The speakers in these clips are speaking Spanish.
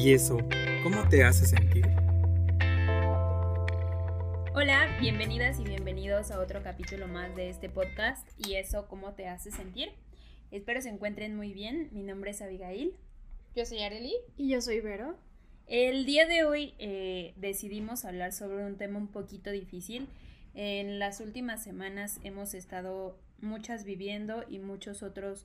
¿Y eso cómo te hace sentir? Hola, bienvenidas y bienvenidos a otro capítulo más de este podcast. ¿Y eso cómo te hace sentir? Espero se encuentren muy bien. Mi nombre es Abigail. Yo soy Areli. Y yo soy Vero. El día de hoy eh, decidimos hablar sobre un tema un poquito difícil. En las últimas semanas hemos estado muchas viviendo y muchos otros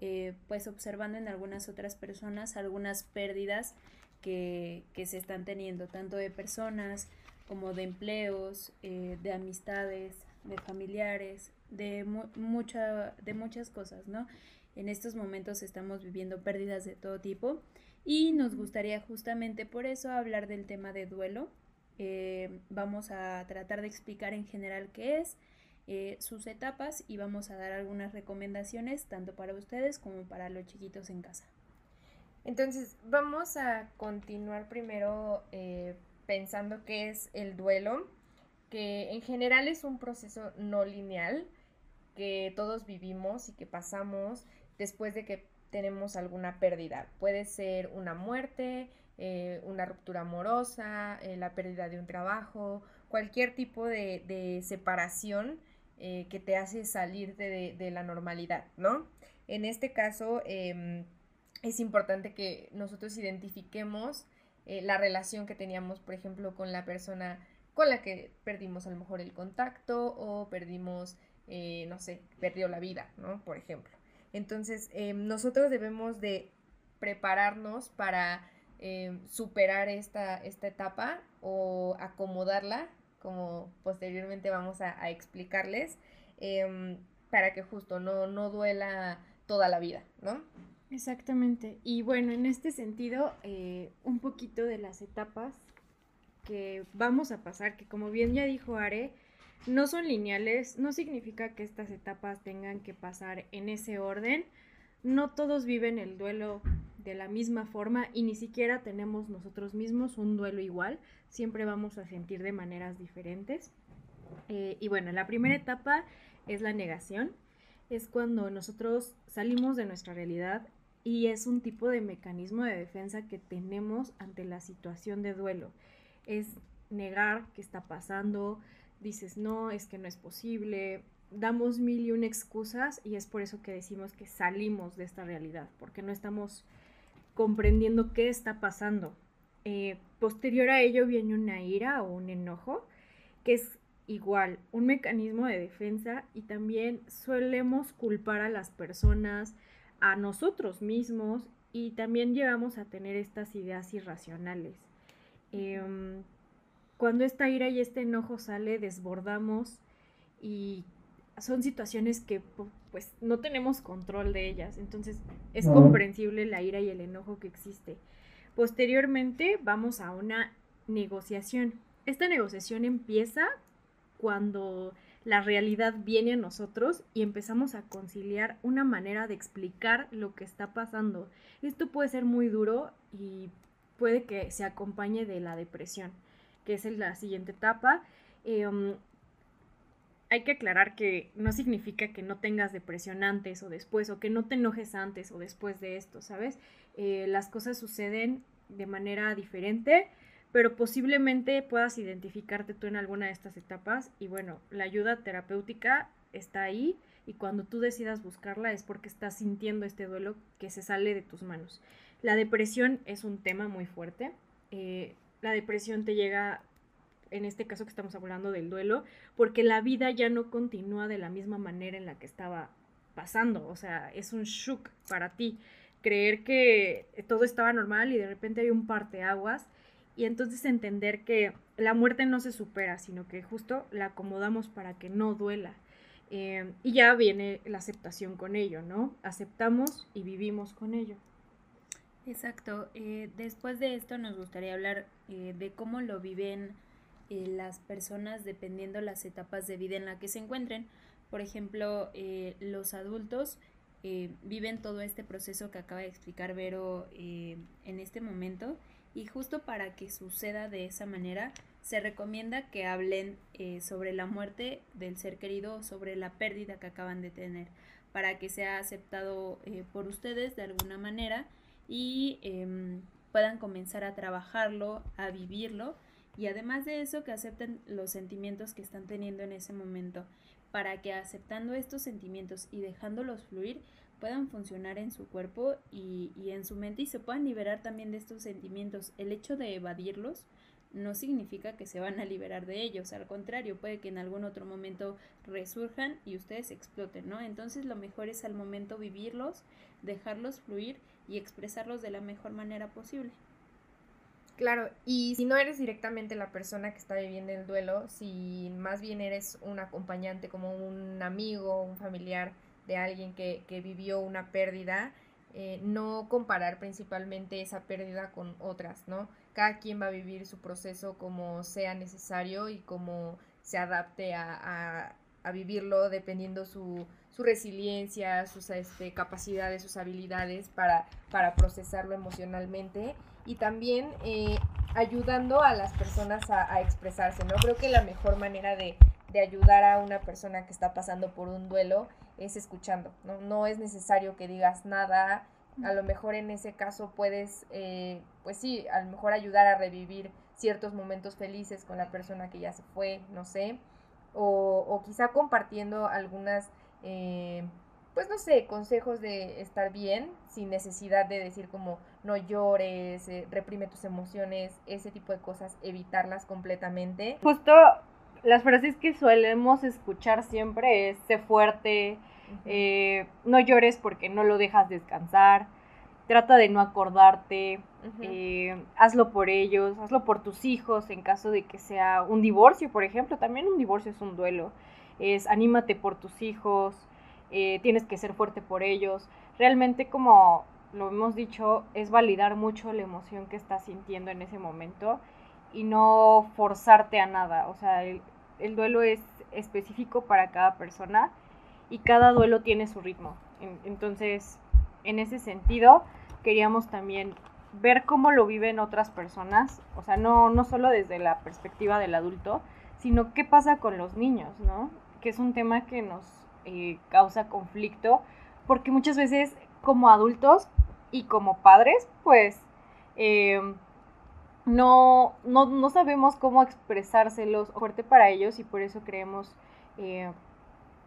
eh, pues observando en algunas otras personas algunas pérdidas que, se están teniendo, tanto de personas como de empleos, eh, de amistades, de familiares, de, mucha, de muchas cosas, ¿no? En estos momentos estamos viviendo pérdidas de todo tipo y nos gustaría justamente por eso hablar del tema de duelo. Eh, vamos a tratar de explicar en general qué es, eh, sus etapas y vamos a dar algunas recomendaciones tanto para ustedes como para los chiquitos en casa. Entonces, vamos a continuar primero eh, pensando qué es el duelo, que en general es un proceso no lineal que todos vivimos y que pasamos después de que tenemos alguna pérdida. Puede ser una muerte, eh, una ruptura amorosa, la pérdida de un trabajo, cualquier tipo de separación eh, que te hace salir de, la normalidad, ¿no? En este caso, em, es importante que nosotros identifiquemos eh, la relación que teníamos, por ejemplo, con la persona con la que perdimos a lo mejor el contacto o perdimos, eh, no sé, perdió la vida, ¿no? Por ejemplo. Entonces, em, nosotros debemos de prepararnos para em, superar esta, esta etapa o acomodarla como posteriormente vamos a, explicarles, em, para que justo no, no duela toda la vida, ¿no? Exactamente. Y bueno, en este sentido, eh, un poquito de las etapas que vamos a pasar, que como bien ya dijo Are, no son lineales, no significa que estas etapas tengan que pasar en ese orden. No todos viven el duelo de la misma forma y ni siquiera tenemos nosotros mismos un duelo igual, siempre vamos a sentir de maneras diferentes. Eh, y bueno, la primera etapa es la negación, es cuando nosotros salimos de nuestra realidad y es un tipo de mecanismo de defensa que tenemos ante la situación de duelo. Es negar qué está pasando, dices no, es que no es posible, damos mil y una excusas y es por eso que decimos que salimos de esta realidad, porque no estamos comprendiendo qué está pasando. Eh, posterior a ello viene una ira o un enojo, que es igual un mecanismo de defensa y también solemos culpar a las personas, a nosotros mismos y también llegamos a tener estas ideas irracionales. Em, cuando esta ira y este enojo sale, desbordamos y son situaciones que pues no tenemos control de ellas, entonces es comprensible la ira y el enojo que existe. Posteriormente vamos a una negociación. Esta negociación empieza cuando la realidad viene a nosotros y empezamos a conciliar una manera de explicar lo que está pasando. Esto puede ser muy duro y puede que se acompañe de la depresión, que es la siguiente etapa. Em, hay que aclarar que no significa que no tengas depresión antes o después, o que no te enojes antes o después de esto, ¿sabes? Eh, las cosas suceden de manera diferente, pero posiblemente puedas identificarte tú en alguna de estas etapas y bueno, la ayuda terapéutica está ahí y cuando tú decidas buscarla es porque estás sintiendo este duelo que se sale de tus manos. La depresión es un tema muy fuerte. Eh, la depresión te llega en este caso que estamos hablando del duelo, porque la vida ya no continúa de la misma manera en la que estaba pasando, o sea, es un shock para ti creer que todo estaba normal y de repente hay un parteaguas y entonces entender que la muerte no se supera, sino que justo la acomodamos para que no duela. Eh, y ya viene la aceptación con ello, ¿no? Aceptamos y vivimos con ello. Exacto. Eh, después de esto nos gustaría hablar eh, de cómo lo viven eh, las personas dependiendo las etapas de vida en la que se encuentren. Por ejemplo, eh, los adultos eh, viven todo este proceso que acaba de explicar Vero en este momento y justo para que suceda de esa manera se recomienda que hablen sobre la muerte del ser querido o sobre la pérdida que acaban de tener para que sea aceptado por ustedes de alguna manera y em, puedan comenzar a trabajarlo, a vivirlo y además de eso que acepten los sentimientos que están teniendo en ese momento, para que aceptando estos sentimientos y dejándolos fluir puedan funcionar en su cuerpo y, y en su mente y se puedan liberar también de estos sentimientos. El hecho de evadirlos no significa que se van a liberar de ellos, al contrario, puede que en algún otro momento resurjan y ustedes exploten, ¿no? Entonces lo mejor es al momento vivirlos, dejarlos fluir y expresarlos de la mejor manera posible. Claro, y si no eres directamente la persona que está viviendo el duelo, si más bien eres un acompañante como un amigo, un familiar de alguien que, que vivió una pérdida, eh, no comparar principalmente esa pérdida con otras, ¿no? Cada quien va a vivir su proceso como sea necesario y como se adapte a, a, vivirlo dependiendo su, su resiliencia, sus este, capacidades, sus habilidades para, para procesarlo emocionalmente y también eh, ayudando a las personas a, expresarse, ¿no? Creo que la mejor manera de, de, ayudar a una persona que está pasando por un duelo es escuchando, ¿no? No es necesario que digas nada, a lo mejor en ese caso puedes, eh, pues sí, a lo mejor ayudar a revivir ciertos momentos felices con la persona que ya se fue, no sé, o, o quizá compartiendo algunas... Eh, pues no sé, consejos de estar bien sin necesidad de decir como no llores, eh, reprime tus emociones, ese tipo de cosas, evitarlas completamente. Justo las frases que solemos escuchar siempre es sé fuerte, eh, no llores porque no lo dejas descansar, trata de no acordarte, eh, hazlo por ellos, hazlo por tus hijos en caso de que sea un divorcio, por ejemplo, también un divorcio es un duelo, es anímate por tus hijos, eh, tienes que ser fuerte por ellos. Realmente como lo hemos dicho, es validar mucho la emoción que estás sintiendo en ese momento y no forzarte a nada. O sea, el, duelo es específico para cada persona y cada duelo tiene su ritmo. entonces, en ese sentido, queríamos también ver cómo lo viven otras personas, o sea, no, no solo desde la perspectiva del adulto, sino qué pasa con los niños, ¿no? Que es un tema que nos eh, causa conflicto, porque muchas veces como adultos y como padres, pues eh, no, no, sabemos cómo expresárselos fuerte para ellos y por eso creemos eh,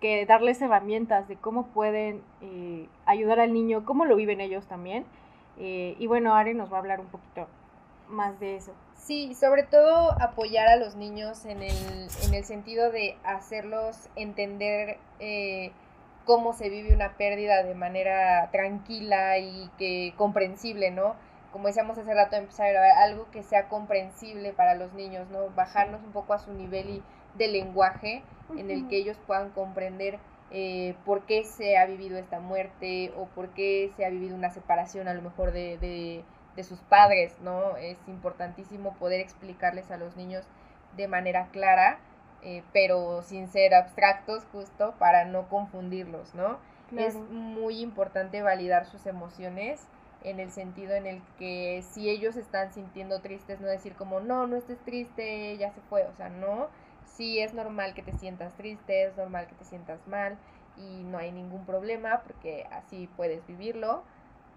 que darles herramientas de cómo pueden ayudar al niño, cómo lo viven ellos también. y bueno, Ari nos va a hablar un poquito más de eso. Sí, sobre todo apoyar a los niños en el, en el sentido de hacerlos entender eh, cómo se vive una pérdida de manera tranquila y que comprensible, ¿no? Como decíamos hace rato, empezar a grabar algo que sea comprensible para los niños, ¿no? Bajarnos un poco a su nivel y de lenguaje en el que ellos puedan comprender eh, por qué se ha vivido esta muerte o por qué se ha vivido una separación a lo mejor de de sus padres, ¿no? Es importantísimo poder explicarles a los niños de manera clara, eh, pero sin ser abstractos, justo para no confundirlos, ¿no? Es muy importante validar sus emociones en el sentido en el que si ellos están sintiendo tristes, no decir como, no, no estés triste, ya se fue, o sea, no, sí es normal que te sientas triste, es normal que te sientas mal y no hay ningún problema porque así puedes vivirlo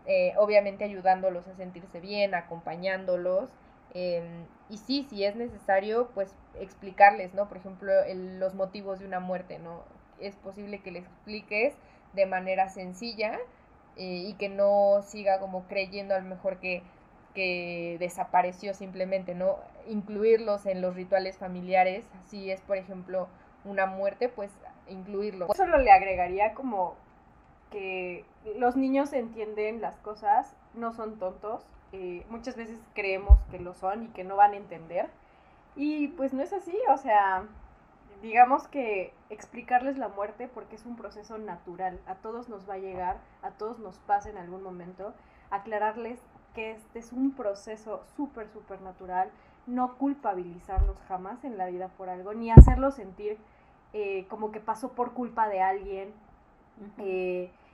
eh, obviamente ayudándolos a sentirse bien, acompañándolos. Em, y sí, si es necesario, pues explicarles, ¿no? Por ejemplo, los motivos de una muerte, ¿no? Es posible que les expliques de manera sencilla eh, y que no siga como creyendo a lo mejor que, que desapareció simplemente, ¿no? Incluirlos en los rituales familiares, si es, por ejemplo, una muerte, pues incluirlo. Solo le agregaría como que los niños entienden las cosas, no son tontos. Eh, muchas veces creemos que lo son y que no van a entender. Y pues no es así, o sea, digamos que explicarles la muerte porque es un proceso natural, a todos nos va a llegar, a todos nos pasa en algún momento, aclararles que este es un proceso súper, súper natural, no culpabilizarlos jamás en la vida por algo, ni hacerlos sentir eh, como que pasó por culpa de alguien.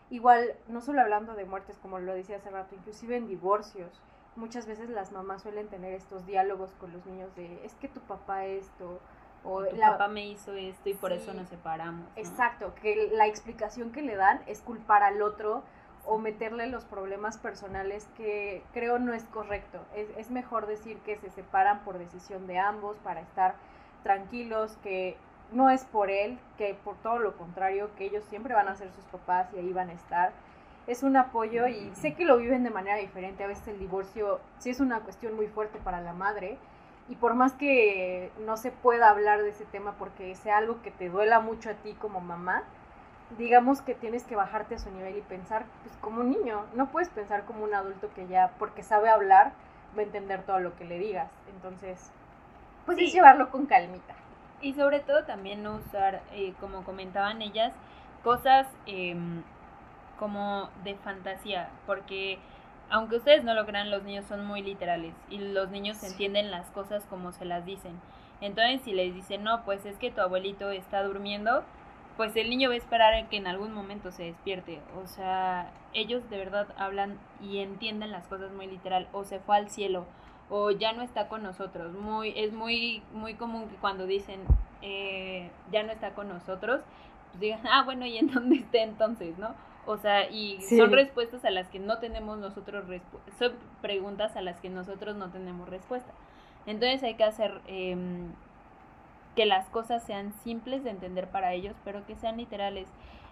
Igual, no solo hablando de muertes, como lo decía hace rato, inclusive en divorcios, muchas veces las mamás suelen tener estos diálogos con los niños de, es que tu papá esto, o tu papá me hizo esto y por eso nos separamos. Exacto, que la explicación que le dan es culpar al otro o meterle los problemas personales que creo no es correcto. Es, es mejor decir que se separan por decisión de ambos para estar tranquilos, que no es por él, que por todo lo contrario, que ellos siempre van a ser sus papás y ahí van a estar. Es un apoyo y sé que lo viven de manera diferente. A veces el divorcio sí es una cuestión muy fuerte para la madre y por más que no se pueda hablar de ese tema porque sea algo que te duela mucho a ti como mamá, digamos que tienes que bajarte a su nivel y pensar pues como un niño, no puedes pensar como un adulto que ya porque sabe hablar va a entender todo lo que le digas. Entonces, pues Sí. es llevarlo con calmita. Y sobre todo también no usar, eh, como comentaban ellas, cosas em, como de fantasía, porque aunque ustedes no lo crean, los niños son muy literales y los niños entienden las cosas como se las dicen. Entonces, si les dicen, no, pues es que tu abuelito está durmiendo, pues el niño va a esperar a que en algún momento se despierte. O sea, ellos de verdad hablan y entienden las cosas muy literal. O se fue al cielo, o ya no está con nosotros. Muy, es muy, muy común que cuando dicen eh, ya no está con nosotros, pues digan, ah, bueno, ¿y en dónde está entonces, no? O sea, y Sí. son respuestas a las que no tenemos nosotros, son preguntas a las que nosotros no tenemos respuesta. Entonces hay que hacer em, que las cosas sean simples de entender para ellos, pero que sean literales.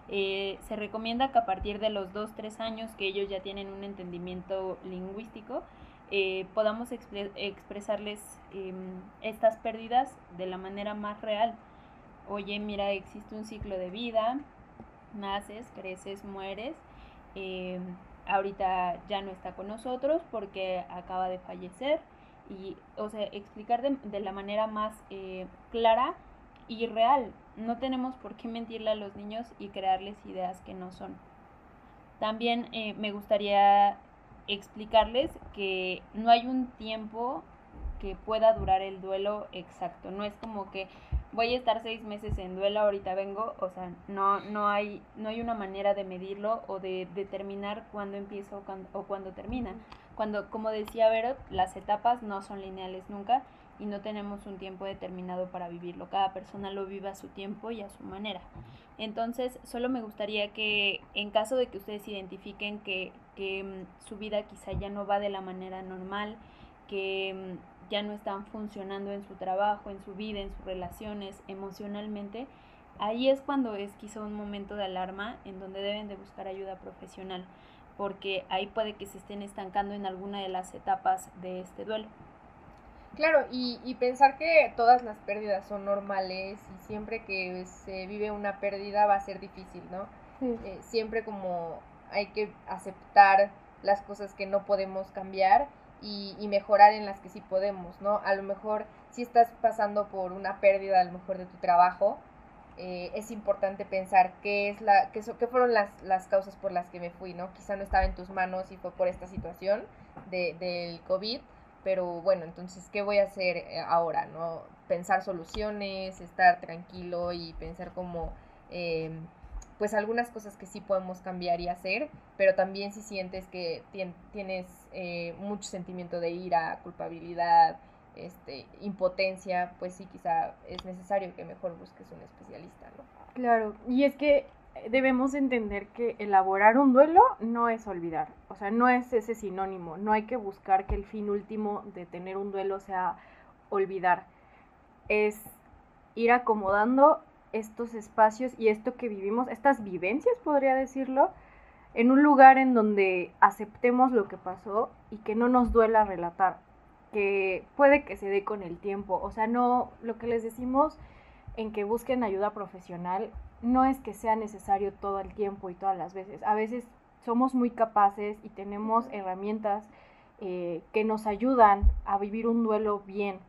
Eh, se recomienda que a partir de los 2-3 años que ellos ya tienen un entendimiento lingüístico, eh, podamos expre- expresarles em, estas pérdidas de la manera más real. Oye, mira, existe un ciclo de vida, naces, creces, mueres. em, ahorita ya no está con nosotros porque acaba de fallecer y, o sea, explicar de, de la manera más eh, clara y real. No tenemos por qué mentirle a los niños y crearles ideas que no son. También eh, me gustaría explicarles que no hay un tiempo que pueda durar el duelo exacto. No es como que voy a estar seis meses en duelo, ahorita vengo. O sea, no, no, hay, no hay una manera de medirlo o de determinar cuándo empieza o cuándo, o cuándo termina. Cuando, como decía Vero, las etapas no son lineales nunca y no tenemos un tiempo determinado para vivirlo. Cada persona lo vive a su tiempo y a su manera. Entonces, solo me gustaría que en caso de que ustedes identifiquen que, que mm, su vida quizá ya no va de la manera normal, que mm, ya no están funcionando en su trabajo, en su vida, en sus relaciones, emocionalmente, ahí es cuando es quizá un momento de alarma en donde deben de buscar ayuda profesional, porque ahí puede que se estén estancando en alguna de las etapas de este duelo. Claro, y, y pensar que todas las pérdidas son normales y siempre que se vive una pérdida va a ser difícil, ¿no? Eh, siempre como hay que aceptar las cosas que no podemos cambiar y, y mejorar en las que sí podemos, ¿no? A lo mejor si estás pasando por una pérdida a lo mejor de tu trabajo, eh, es importante pensar qué es la qué, so- qué fueron las, las causas por las que me fui, ¿no? Quizá no estaba en tus manos y fue por esta situación de, del COVID, pero bueno, entonces, ¿qué voy a hacer eh, ahora, no? Pensar soluciones, estar tranquilo y pensar como, eh, pues algunas cosas que sí podemos cambiar y hacer, pero también si sientes que tien- tienes eh, mucho sentimiento de ira, culpabilidad, este, impotencia, pues sí, quizá es necesario que mejor busques un especialista, ¿no? Claro, y es que debemos entender que elaborar un duelo no es olvidar, o sea, no es ese sinónimo, no hay que buscar que el fin último de tener un duelo sea olvidar, es ir acomodando estos espacios y esto que vivimos, estas vivencias, podría decirlo, en un lugar en donde aceptemos lo que pasó y que no nos duela relatar, que puede que se dé con el tiempo, o sea, no, lo que les decimos en que busquen ayuda profesional no es que sea necesario todo el tiempo y todas las veces. A veces somos muy capaces y tenemos herramientas eh, que nos ayudan a vivir un duelo bien.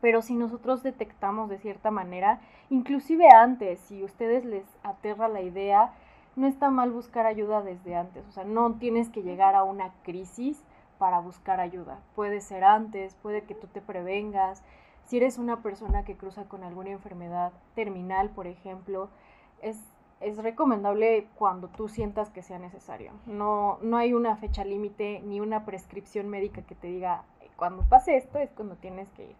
Pero si nosotros detectamos de cierta manera, inclusive antes, si a ustedes les aterra la idea, no está mal buscar ayuda desde antes. O sea, no tienes que llegar a una crisis para buscar ayuda. Puede ser antes, puede que tú te prevengas, si eres una persona que cruza con alguna enfermedad terminal, por ejemplo, es, es recomendable cuando tú sientas que sea necesario. No, no hay una fecha límite ni una prescripción médica que te diga, cuando pase esto es cuando tienes que ir.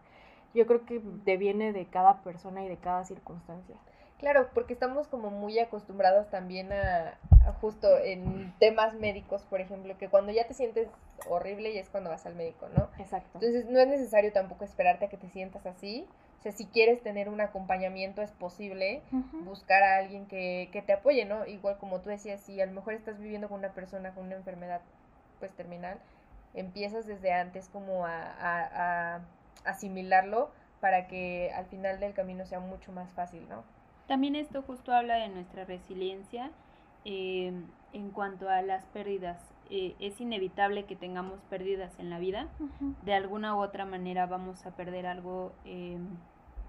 Yo creo que deviene de cada persona y de cada circunstancia. Claro, porque estamos como muy acostumbrados también a, a justo en temas médicos, por ejemplo, que cuando ya te sientes horrible y es cuando vas al médico, ¿no? Exacto. Entonces no es necesario tampoco esperarte a que te sientas así. O sea, si quieres tener un acompañamiento es posible buscar a alguien que, que te apoye, ¿no? Igual como tú decías, si a lo mejor estás viviendo con una persona con una enfermedad pues terminal, empiezas desde antes como a, a- a asimilarlo para que al final del camino sea mucho más fácil, ¿no? También esto justo habla de nuestra resiliencia eh, en cuanto a las pérdidas. Eh, es inevitable que tengamos pérdidas en la vida. De alguna u otra manera vamos a perder algo, eh,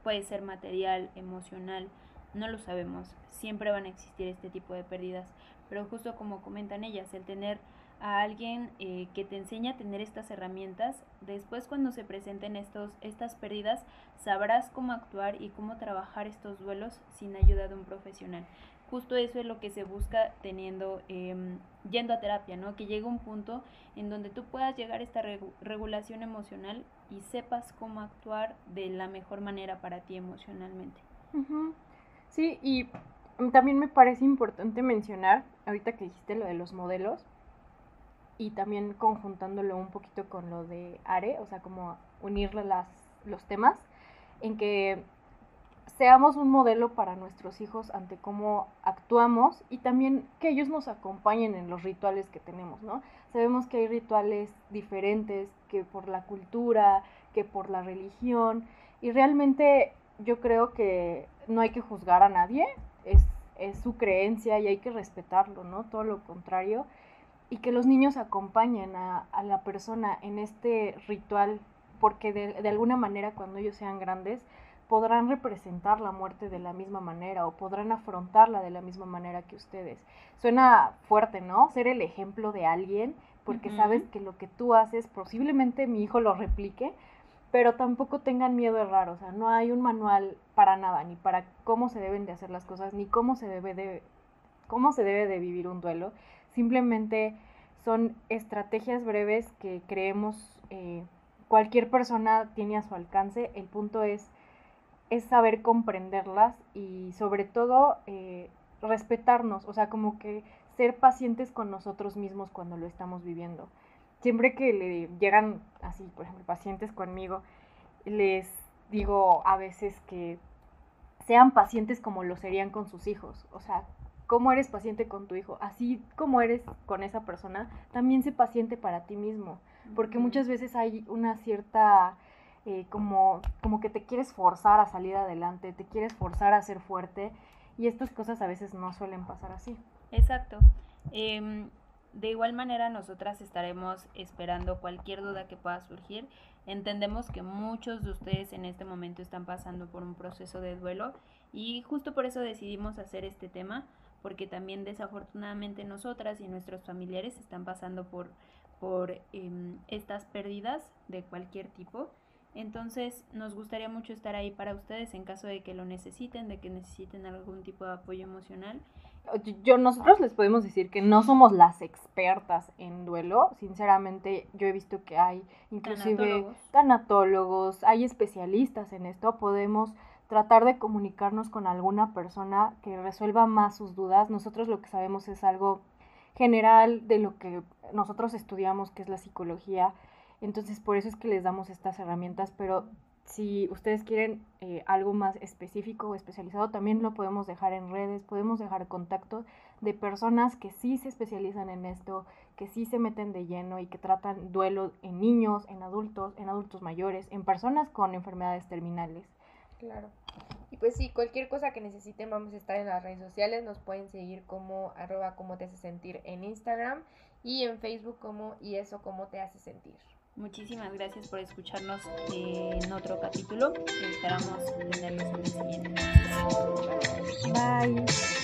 puede ser material, emocional, no lo sabemos. Siempre van a existir este tipo de pérdidas. Pero justo como comentan ellas, el tener a alguien eh, que te enseña a tener estas herramientas, después cuando se presenten estos, estas pérdidas, sabrás cómo actuar y cómo trabajar estos duelos sin ayuda de un profesional. Justo eso es lo que se busca teniendo, em, yendo a terapia, ¿no? Que llegue un punto en donde tú puedas llegar a esta regu- regulación emocional y sepas cómo actuar de la mejor manera para ti emocionalmente. Ujú. Sí, y también me parece importante mencionar, ahorita que dijiste lo de los modelos, y también conjuntándolo un poquito con lo de Are, o sea, como unir las, los temas, en que seamos un modelo para nuestros hijos ante cómo actuamos y también que ellos nos acompañen en los rituales que tenemos, ¿no? Sabemos que hay rituales diferentes, que por la cultura, que por la religión, y realmente yo creo que no hay que juzgar a nadie, es, es su creencia y hay que respetarlo, ¿no? Todo lo contrario, y que los niños acompañen a, a la persona en este ritual, porque de, de alguna manera cuando ellos sean grandes podrán representar la muerte de la misma manera o podrán afrontarla de la misma manera que ustedes. Suena fuerte, ¿no? Ser el ejemplo de alguien, porque sabes que lo que tú haces posiblemente mi hijo lo replique, pero tampoco tengan miedo a errar, o sea, no hay un manual para nada, ni para cómo se deben de hacer las cosas, ni cómo se debe de, cómo se debe de vivir un duelo. Simplemente son estrategias breves que creemos eh, cualquier persona tiene a su alcance. El punto es, es saber comprenderlas y sobre todo eh, respetarnos, o sea, como que ser pacientes con nosotros mismos cuando lo estamos viviendo. Siempre que le llegan así, por ejemplo, pacientes conmigo, les digo a veces que sean pacientes como lo serían con sus hijos. O sea, cómo eres paciente con tu hijo, así como eres con esa persona, también sé paciente para ti mismo. Porque muchas veces hay una cierta, eh, como, como que te quieres forzar a salir adelante, te quieres forzar a ser fuerte. Y estas cosas a veces no suelen pasar así. Exacto. Em, de igual manera, nosotras estaremos esperando cualquier duda que pueda surgir. Entendemos que muchos de ustedes en este momento están pasando por un proceso de duelo y justo por eso decidimos hacer este tema, porque también desafortunadamente nosotras y nuestros familiares están pasando por, por em, estas pérdidas de cualquier tipo. Entonces nos gustaría mucho estar ahí para ustedes en caso de que lo necesiten, de que necesiten algún tipo de apoyo emocional. Yo- Yo, nosotros les podemos decir que no somos las expertas en duelo. Sinceramente, yo he visto que hay inclusive Tanatólogos. tanatólogos, hay especialistas en esto. Podemos tratar de comunicarnos con alguna persona que resuelva más sus dudas. Nosotros lo que sabemos es algo general de lo que nosotros estudiamos, que es la psicología. Entonces, por eso es que les damos estas herramientas, pero si ustedes quieren eh, algo más específico o especializado, también lo podemos dejar en redes, podemos dejar contactos de personas que sí se especializan en esto, que sí se meten de lleno y que tratan duelo en niños, en adultos, en adultos mayores, en personas con enfermedades terminales. Claro. Y pues sí, cualquier cosa que necesiten vamos a estar en las redes sociales, nos pueden seguir como arroba como te hace sentir en Instagram y en Facebook como y eso como te hace sentir. Muchísimas gracias por escucharnos en otro capítulo. Esperamos tenerlos en el siguiente. Bye.